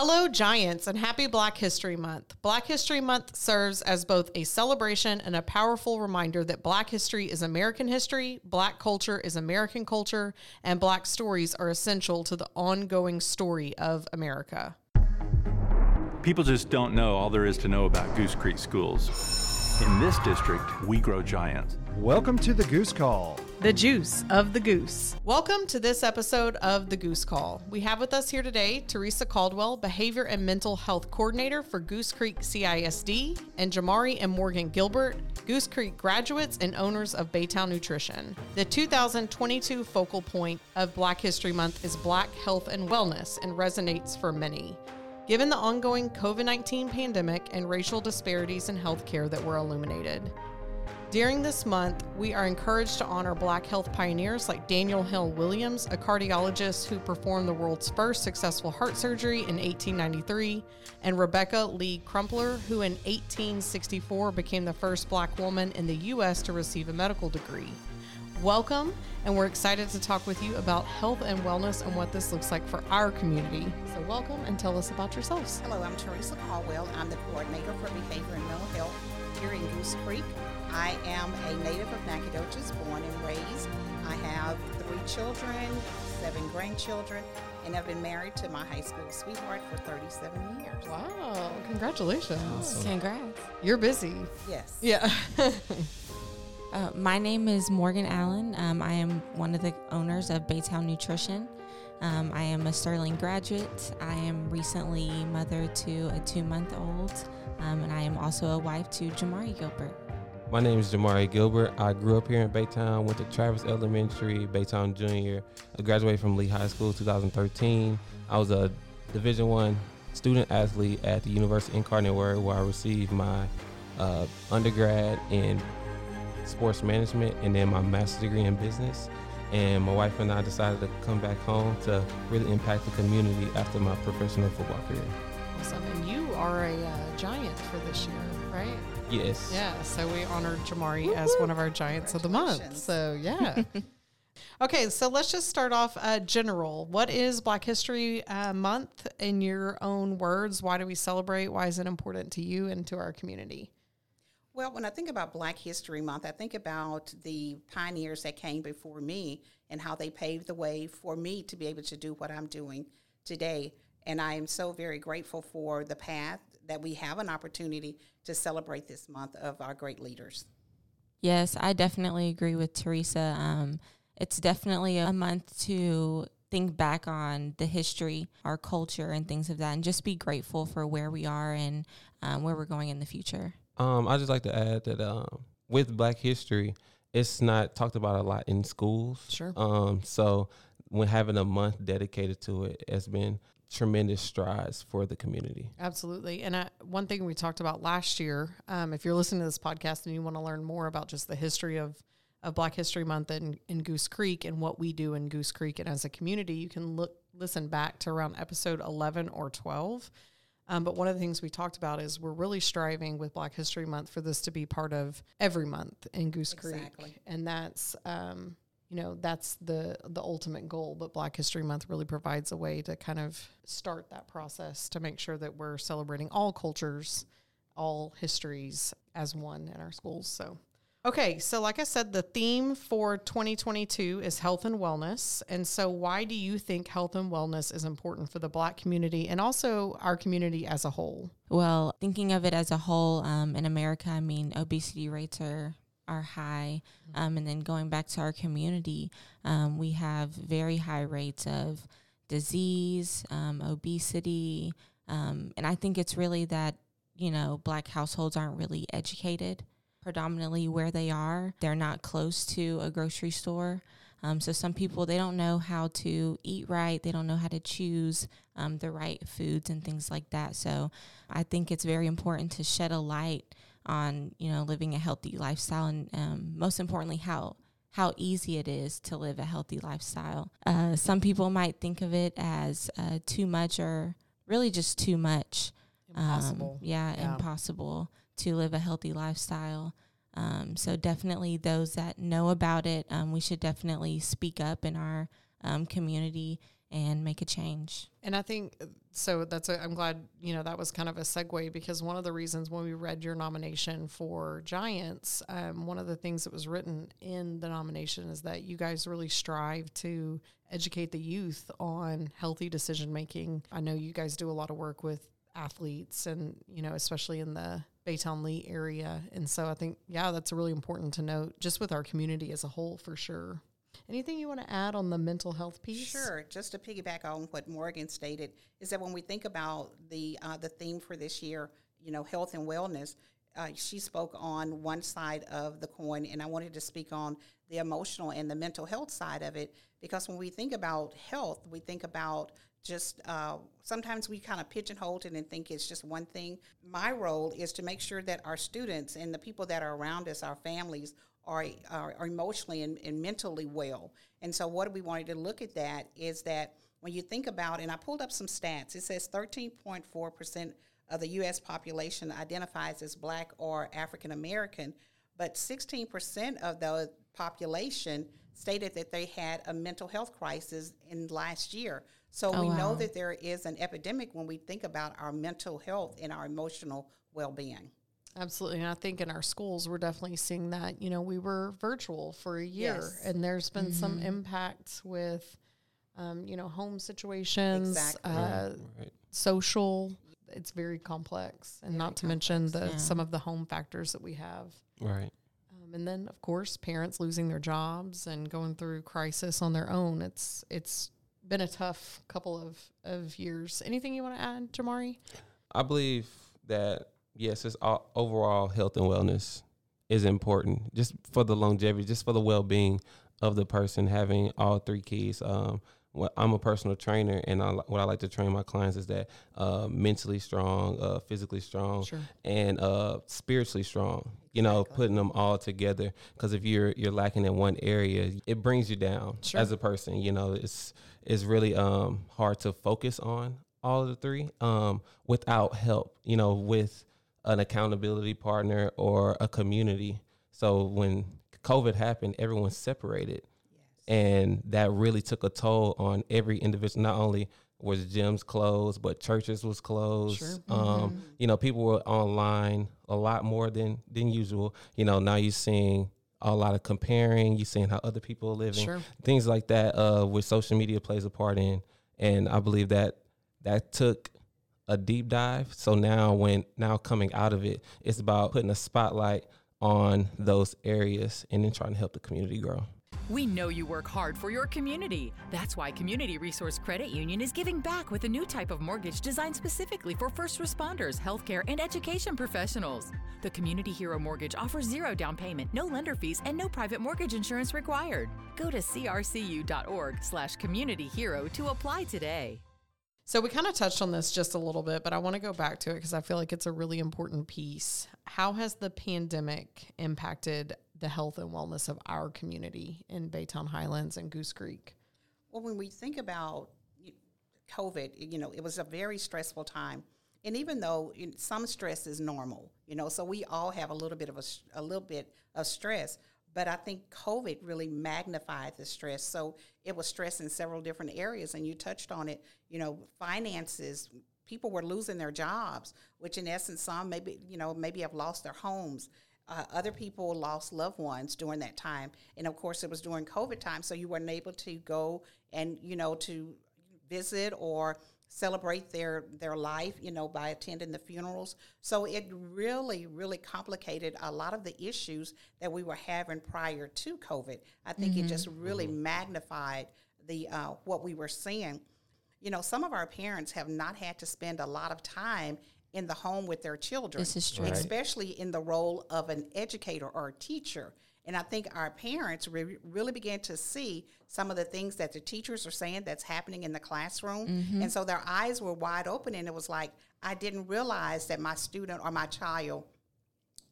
Hello, Giants, and happy Black History Month. Black History Month serves as both a celebration and a powerful reminder that Black history is American history, Black culture is American culture, and Black stories are essential to the ongoing story of America. People just don't know all there is to know about Goose Creek schools. In this district, we grow giants. Welcome to the Goose Call. The juice of the goose. Welcome to this episode of the Goose Call. We have with us here today Thresa Caldwell, Behavior and Mental Health Coordinator for Goose Creek CISD, and Jamari and Morgan Gilbert, Goose Creek graduates and owners of Baytown Nutrition. The 2022 focal point of Black History Month is Black health and wellness and resonates for many. Given the ongoing COVID 19 pandemic and racial disparities in healthcare that were illuminated, during this month, we are encouraged to honor Black health pioneers like Daniel Hale Williams, a cardiologist who performed the world's first successful heart surgery in 1893, and Rebecca Lee Crumpler, who in 1864 became the first Black woman in the U.S. to receive a medical degree. Welcome, and we're excited to talk with you about health and wellness and what this looks like for our community. So, welcome and tell us about yourselves. Hello, I'm Thresa Caldwell. I'm the coordinator for behavior and mental health here in Goose Creek. I am a native of Nacogdoches, born and raised. I have three children, seven grandchildren, and I've been married to my high school sweetheart for 37 years. Wow, congratulations. Congrats. You're busy. Yes. Yeah. Uh, my name is Morgan Allen. Um, I am one of the owners of Baytown Nutrition. Um, I am a Sterling graduate. I am recently mother to a two month old, um, and I am also a wife to Jamari Gilbert. My name is Jamari Gilbert. I grew up here in Baytown, went to Travis Elementary, Baytown Junior. I graduated from Lee High School 2013. I was a Division One student athlete at the University of Incarnate Word, where I received my uh, undergrad in sports management and then my master's degree in business. And my wife and I decided to come back home to really impact the community after my professional football career. Awesome. And you are a uh, giant for this year, right? Yes. Yeah. So we honored Jamari as one of our giants of the month. So, yeah. okay. So let's just start off uh, general. What is Black History uh, Month in your own words? Why do we celebrate? Why is it important to you and to our community? Well, when I think about Black History Month, I think about the pioneers that came before me and how they paved the way for me to be able to do what I'm doing today. And I am so very grateful for the path that we have an opportunity to celebrate this month of our great leaders. Yes, I definitely agree with Thresa. Um, it's definitely a month to think back on the history, our culture, and things of that, and just be grateful for where we are and um, where we're going in the future. Um, I just like to add that um, with Black History, it's not talked about a lot in schools. Sure. Um, so when having a month dedicated to it has been tremendous strides for the community. Absolutely. And uh, one thing we talked about last year, um, if you're listening to this podcast and you want to learn more about just the history of, of Black History Month in, in Goose Creek and what we do in Goose Creek and as a community, you can look listen back to around episode 11 or 12. Um, but one of the things we talked about is we're really striving with Black History Month for this to be part of every month in Goose Exactly. Creek, and that's um, you know that's the the ultimate goal. But Black History Month really provides a way to kind of start that process to make sure that we're celebrating all cultures, all histories as one in our schools. So. Okay, so like I said, the theme for 2022 is health and wellness. And so, why do you think health and wellness is important for the Black community and also our community as a whole? Well, thinking of it as a whole, um, in America, I mean, obesity rates are are high, um, and then going back to our community, um, we have very high rates of disease, um, obesity, um, and I think it's really that you know black households aren't really educated predominantly where they are. They're not close to a grocery store. Um, so some people they don't know how to eat right. They don't know how to choose um, the right foods and things like that. So I think it's very important to shed a light on you know living a healthy lifestyle and um, most importantly how how easy it is to live a healthy lifestyle. Uh, some people might think of it as uh, too much or really just too much. Um, Impossible. yeah, Yeah. impossible to live a healthy lifestyle. Um, so definitely those that know about it, um, we should definitely speak up in our um, community and make a change. And I think uh, so. That's I'm glad you know that was kind of a segue because one of the reasons when we read your nomination for Giants, um, one of the things that was written in the nomination is that you guys really strive to educate the youth on healthy decision making. I know you guys do a lot of work with athletes and you know especially in the Baytown Lee area, and so I think yeah that's really important to note just with our community as a whole for sure. Anything you want to add on the mental health piece? Sure. Just to piggyback on what Morgan stated, is that when we think about the uh, the theme for this year, you know, health and wellness, uh, she spoke on one side of the coin, and I wanted to speak on the emotional and the mental health side of it. Because when we think about health, we think about just uh, sometimes we kind of pigeonhole it and think it's just one thing. My role is to make sure that our students and the people that are around us, our families, are, are, are emotionally and, and mentally well. And so, what we wanted to look at that is that when you think about, and I pulled up some stats, it says 13.4% of the U.S. population identifies as black or African American, but 16% of the population stated that they had a mental health crisis in last year. So Oh, we know that there is an epidemic when we think about our mental health and our emotional well being. Absolutely. And I think in our schools, we're definitely seeing that. You know, we were virtual for a year, Yes. and there's been some impacts with, um, you know, home situations, Exactly. uh, Right. social. It's very complex, and not to mention the Yeah. some of the home factors that we have. Right. Um, and then, of course, parents losing their jobs and going through crisis on their own. It's it's been a tough couple of, of years. Anything you want to add, Jamari? I believe that yes, it's all, overall health and wellness is important, just for the longevity, just for the well being of the person. Having all three keys. Um, what I'm a personal trainer, and I, what I like to train my clients is that uh, mentally strong, uh, physically strong, Sure. and uh, spiritually strong. You know, putting them all together. Because if you're you're lacking in one area, it brings you down Sure. as a person. You know, it's it's really um, hard to focus on all of the three um, without help. You know, with an accountability partner or a community. So when COVID happened, everyone separated and that really took a toll on every individual. Not only was gyms closed, but churches was closed. Sure. Um, you know, people were online a lot more than than usual. You know, now you're seeing a lot of comparing. You're seeing how other people are living, Sure. things like that. Uh, which social media plays a part in, and I believe that that took a deep dive. So now, when now coming out of it, it's about putting a spotlight on those areas and then trying to help the community grow. We know you work hard for your community. That's why Community Resource Credit Union is giving back with a new type of mortgage designed specifically for first responders, healthcare, and education professionals. The Community Hero Mortgage offers zero down payment, no lender fees, and no private mortgage insurance required. Go to crcu.org slash community hero to apply today. So we kind of touched on this just a little bit, but I want to go back to it because I feel like it's a really important piece. How has the pandemic impacted the health and wellness of our community in Baytown Highlands and Goose Creek? Well, when we think about COVID, you know, it was a very stressful time. And even though some stress is normal, you know, so we all have a little bit of a little bit of stress, but I think COVID really magnified the stress. So it was stress in several different areas, and you touched on it. You know, finances. People were losing their jobs, which in essence, some maybe you know maybe have lost their homes. Uh, other people lost loved ones during that time, and of course, it was during COVID time, so you weren't able to go and you know to visit or celebrate their their life, you know, by attending the funerals. So it really, really complicated a lot of the issues that we were having prior to COVID. I think it just really magnified the uh, what we were seeing. You know, some of our parents have not had to spend a lot of time in the home with their children, This is true. Especially in the role of an educator or a teacher. And I think our parents re- really began to see some of the things that the teachers are saying that's happening in the classroom. Mm-hmm. And so their eyes were wide open, and it was like, I didn't realize that my student or my child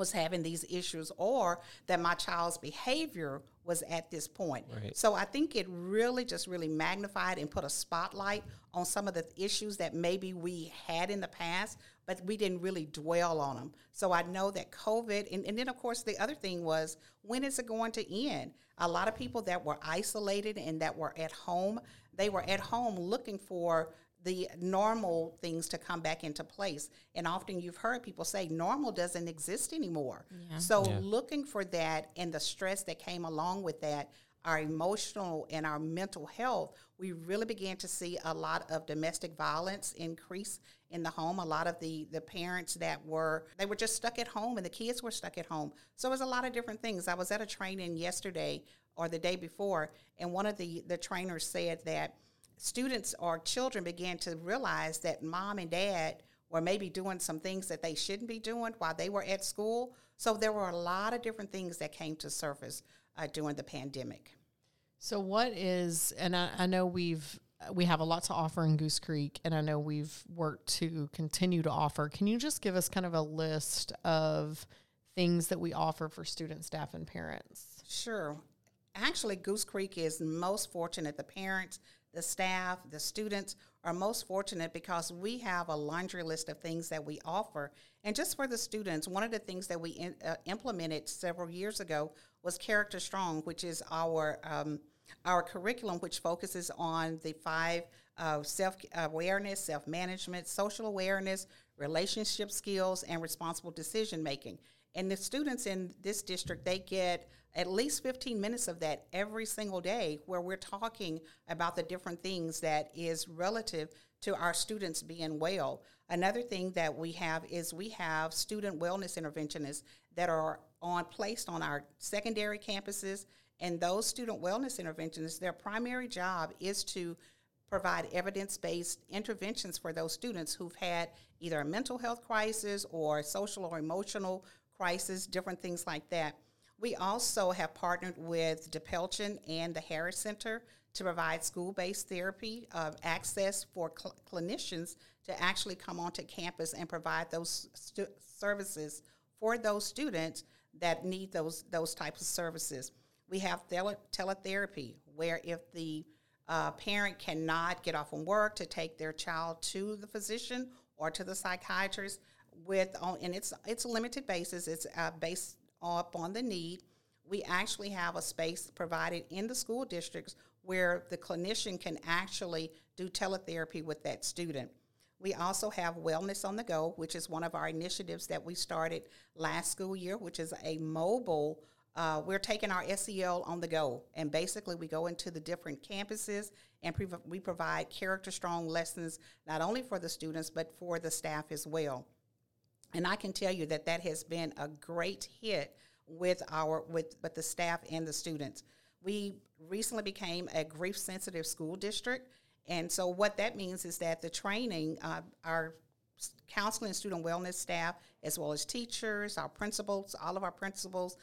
was having these issues or that my child's behavior was at this point. Right. So I think it really just really magnified and put a spotlight on some of the issues that maybe we had in the past, but we didn't really dwell on them. So I know that COVID, and, and then of course the other thing was, when is it going to end? A lot of people that were isolated and that were at home, they were at home looking for the normal things to come back into place. And often you've heard people say normal doesn't exist anymore. So Yeah. looking for that and the stress that came along with that, our emotional and our mental health, we really began to see a lot of domestic violence increase in the home. A lot of the the parents that were they were just stuck at home and the kids were stuck at home. So it was a lot of different things. I was at a training yesterday or the day before, and one of the the trainers said that students or children began to realize that mom and dad were maybe doing some things that they shouldn't be doing while they were at school. So there were a lot of different things that came to surface uh, during the pandemic. So what is and I, I know we've we have a lot to offer in Goose Creek and I know we've worked to continue to offer. Can you just give us kind of a list of things that we offer for students, staff, and parents? Sure. Actually, Goose Creek is most fortunate. The parents, the staff, the students are most fortunate because we have a laundry list of things that we offer. And just for the students, one of the things that we in, uh, implemented several years ago was Character Strong, which is our um, our curriculum, which focuses on the five uh, self awareness, self management, social awareness, relationship skills, and responsible decision making. And the students in this district, they get at least 15 minutes of that every single day where we're talking about the different things that is relative to our students being well. Another thing that we have is we have student wellness interventionists that are on placed on our secondary campuses and those student wellness interventionists their primary job is to provide evidence-based interventions for those students who've had either a mental health crisis or social or emotional crisis, different things like that. We also have partnered with DePelchin and the Harris Center to provide school-based therapy of access for cl- clinicians to actually come onto campus and provide those stu- services for those students that need those those types of services. We have tele- teletherapy, where if the uh, parent cannot get off from work to take their child to the physician or to the psychiatrist, with on and it's it's a limited basis. It's uh, based up on the need. We actually have a space provided in the school districts where the clinician can actually do teletherapy with that student. We also have Wellness on the Go, which is one of our initiatives that we started last school year, which is a mobile. Uh, we're taking our SEL on the go, and basically we go into the different campuses and prov- we provide character strong lessons not only for the students but for the staff as well. And I can tell you that that has been a great hit with our with, with the staff and the students. We recently became a grief sensitive school district, and so what that means is that the training, uh, our counseling and student wellness staff, as well as teachers, our principals, all of our principals,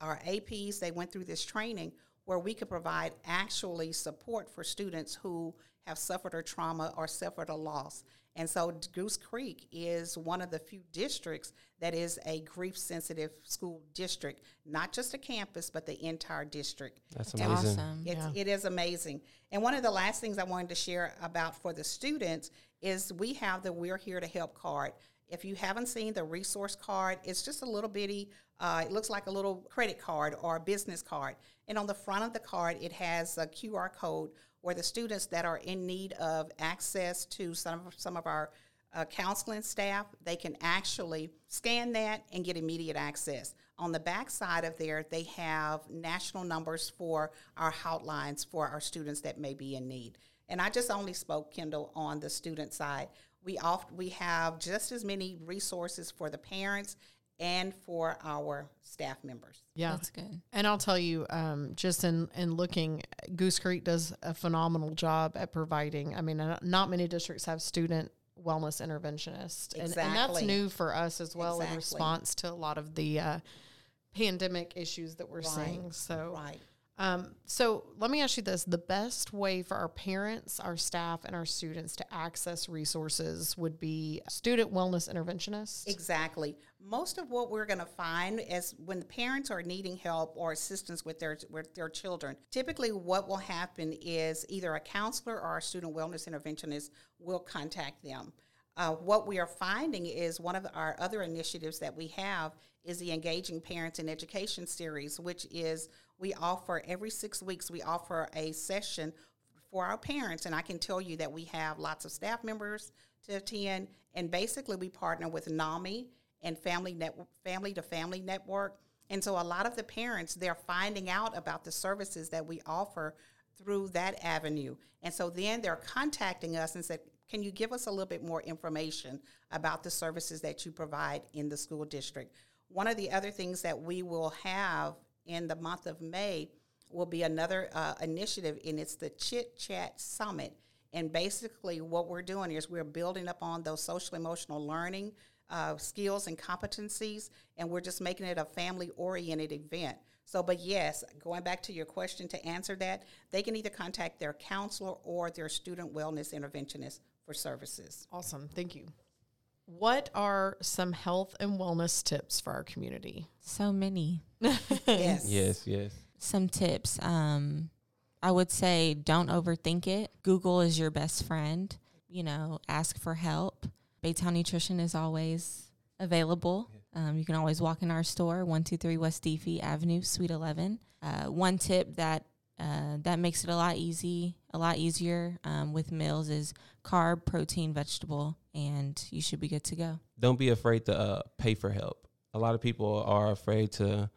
our APs, they went through this training where we could provide actually support for students who have suffered a trauma or suffered a loss. And so Goose Creek is one of the few districts that is a grief sensitive school district, not just a campus, but the entire district. That's amazing. Awesome. it's, it is amazing. And one of the last things I wanted to share about for the students is we have the We're Here to Help card. If you haven't seen the resource card, it's just a little bitty, uh, it looks like a little credit card or a business card. And on the front of the card, it has a QR code where the students that are in need of access to some of, some of our uh, counseling staff, they can actually scan that and get immediate access. On the back side of there, they have national numbers for our hotlines for our students that may be in need. And I just only spoke, Kendall, on the student side. We oft, we have just as many resources for the parents and for our staff members. Yeah. That's good. And I'll tell you, um, just in, in looking, Goose Creek does a phenomenal job at providing. I mean, uh, not many districts have student wellness interventionists, and, and that's new for us as well in response to a lot of the uh, pandemic issues that we're seeing. So, Right. Um, so let me ask you this: the best way for our parents, our staff, and our students to access resources would be student wellness interventionists. Exactly. Most of what we're going to find is when the parents are needing help or assistance with their with their children. Typically, what will happen is either a counselor or a student wellness interventionist will contact them. Uh, what we are finding is one of our other initiatives that we have is the Engaging Parents in Education series, which is we offer every six weeks we offer a session for our parents. And I can tell you that we have lots of staff members to attend. And basically, we partner with NAMI and Family Network, Family to Family Network. And so a lot of the parents, they're finding out about the services that we offer through that avenue. And so then they're contacting us and said, can you give us a little bit more information about the services that you provide in the school district? One of the other things that we will have in the month of May will be another uh, initiative, and it's the Chit Chat Summit. And basically, what we're doing is we're building up on those social emotional learning uh, skills and competencies, and we're just making it a family oriented event. So, but yes, going back to your question to answer that, they can either contact their counselor or their student wellness interventionist for services. Awesome. Thank you. What are some health and wellness tips for our community? So many. Yes. Yes, yes. Some tips. Um, I would say don't overthink it. Google is your best friend. You know, ask for help. Baytown Nutrition is always available. Um, you can always walk in our store, 123 West DeFee Avenue, Suite 11. Uh, one tip that uh, that makes it a lot easy, a lot easier um, with meals is carb, protein, vegetable, and you should be good to go. Don't be afraid to uh, pay for help. A lot of people are afraid to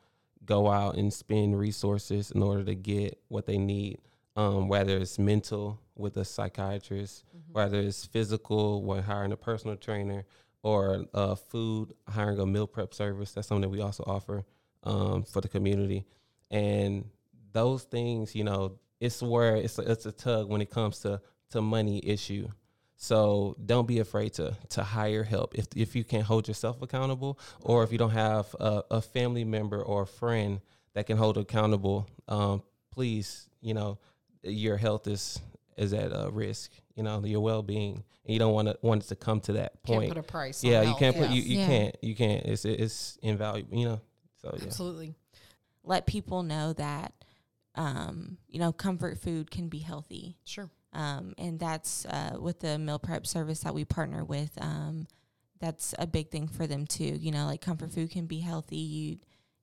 go out and spend resources in order to get what they need, um, whether it's mental with a psychiatrist, whether it's physical, when hiring a personal trainer, or uh, food, hiring a meal prep service. That's something that we also offer um, for the community. And those things, you know, it's where it's a, it's a tug when it comes to to money issue. So don't be afraid to to hire help if if you can't hold yourself accountable, or if you don't have a, a family member or a friend that can hold accountable. Um, please, you know, your health is is at a risk. You know, your well being, and you don't want to want it to come to that Can't point. put a price. on yeah, you health. can't put Yeah. you you Yeah. can't you can't. It's it's invaluable. You know. So yeah. Absolutely. Let people know that um, you know comfort food can be healthy. Sure. um, and that's uh, with the meal prep service that we partner with. Um, that's a big thing for them too. You know, like comfort food can be healthy. You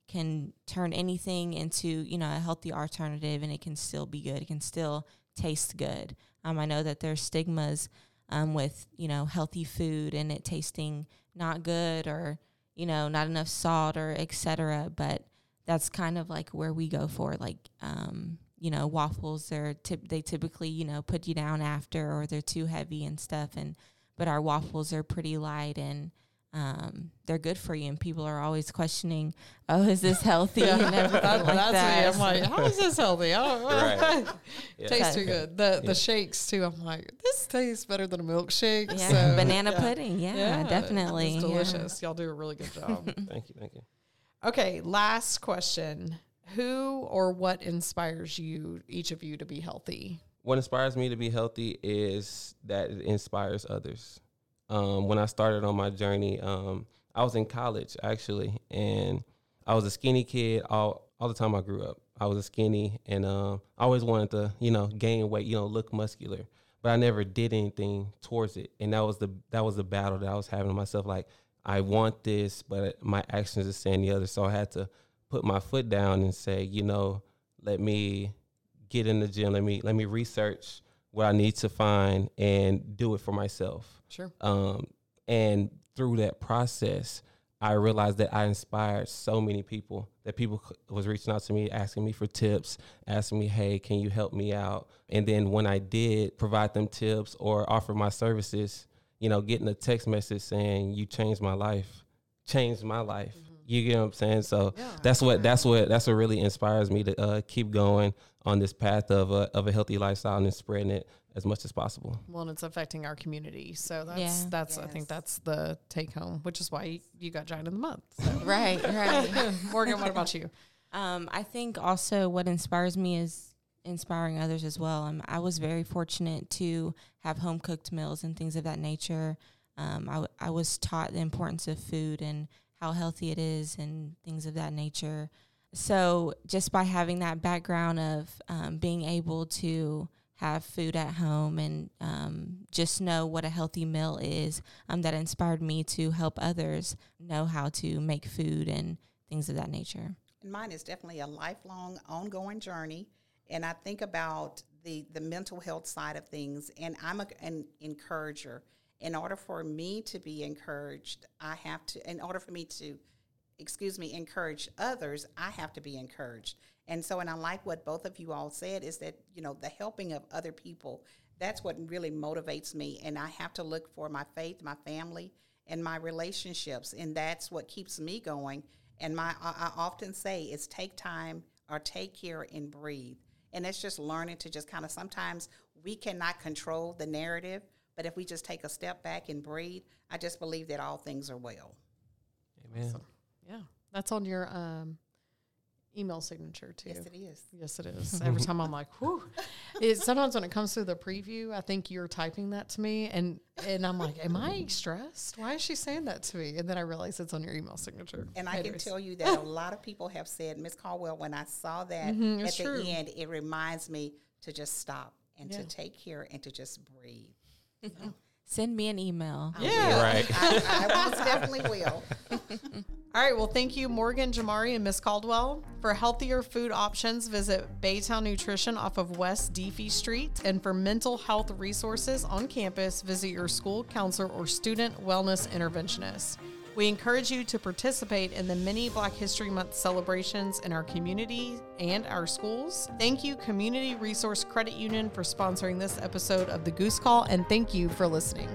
can turn anything into you know a healthy alternative, and it can still be good. It can still taste good. Um, I know that there's stigmas um, with you know healthy food and it tasting not good or you know not enough salt or etc. But that's kind of like where we go for like um, you know waffles they're tip- they typically you know put you down after or they're too heavy and stuff and but our waffles are pretty light and um, they're good for you and people are always questioning oh is this healthy and everything That- like that's that me. I'm like, how is this healthy? I don't Right. Yeah. Tastes too good. The Yeah. the shakes too. I'm like, this tastes better than a milkshake. yeah so, banana yeah. pudding yeah, definitely It's yeah. delicious. Y'all do a really good job. Thank you. Thank you. Okay, last question. Who or what inspires you, each of you, to be healthy? what inspires me to be healthy is that it inspires others. Um, when I started on my journey, um, I was in college actually, and I was a skinny kid all all the time I grew up. I was a skinny, and um, I always wanted to, you know, gain weight, you know, look muscular, but I never did anything towards it. And that was the that was the battle that I was having with myself. Like, I want this, but my actions are saying the other. So I had to put my foot down and say, you know, let me get in the gym. Let me let me research what I need to find and do it for myself. Sure. Um, and through that process, I realized that I inspired so many people. That people was reaching out to me, asking me for tips, asking me, "Hey, can you help me out?" And then when I did provide them tips or offer my services, you know, getting a text message saying, "You changed my life," changed my life. You get what I'm saying? So Yeah. that's what that's what that's what really inspires me to uh, keep going on this path of a of a healthy lifestyle and spreading it as much as possible. Well, and it's affecting our community. So that's Yeah. that's I think that's the take home, which is why you, you got giant of the month. So. right right Morgan, what about you? Um, I think also what inspires me is inspiring others as well. Um, I was very fortunate to have home cooked meals and things of that nature. Um, I, was taught the importance of food and how healthy it is and things of that nature. So just by having that background of um, being able to have food at home and um, just know what a healthy meal is, um, that inspired me to help others know how to make food and things of that nature. And mine is definitely a lifelong, ongoing journey. And I think about the the mental health side of things, and I'm a, an encourager. In order for me to be encouraged, I have to. In order for me to, excuse me, encourage others, I have to be encouraged. And so, and I like what both of you all said is that you know the helping of other people. That's what really motivates me, and I have to look for my faith, my family, and my relationships, and that's what keeps me going. And my, I, I often say, is take time or take care and breathe. And it's just learning to just kind of sometimes we cannot control the narrative, but if we just take a step back and breathe, I just believe that all things are well. Amen. Yeah. That's on your um, email signature too. Yes, it is. Yes, it is. Every time I'm like, whew. It, sometimes when it comes through the preview, I think you're typing that to me, and and I'm like, am I stressed? Why is she saying that to me? And then I realize it's on your email signature. And I can tell you that a lot of people have said, Miss Caldwell, when I saw that Mhm, at the true. end, it reminds me to just stop and Yeah. to take care and to just breathe. Send me an email. Yeah. Right. I, I most definitely will. All right. Well, thank you, Morgan, Jamari, and Miss Caldwell. For healthier food options, visit Baytown Nutrition off of West DeFee Street. And for mental health resources on campus, visit your school counselor or student wellness interventionist. We encourage you to participate in the many Black History Month celebrations in our community and our schools. Thank you, Community Resource Credit Union, for sponsoring this episode of the Goose Call, and thank you for listening.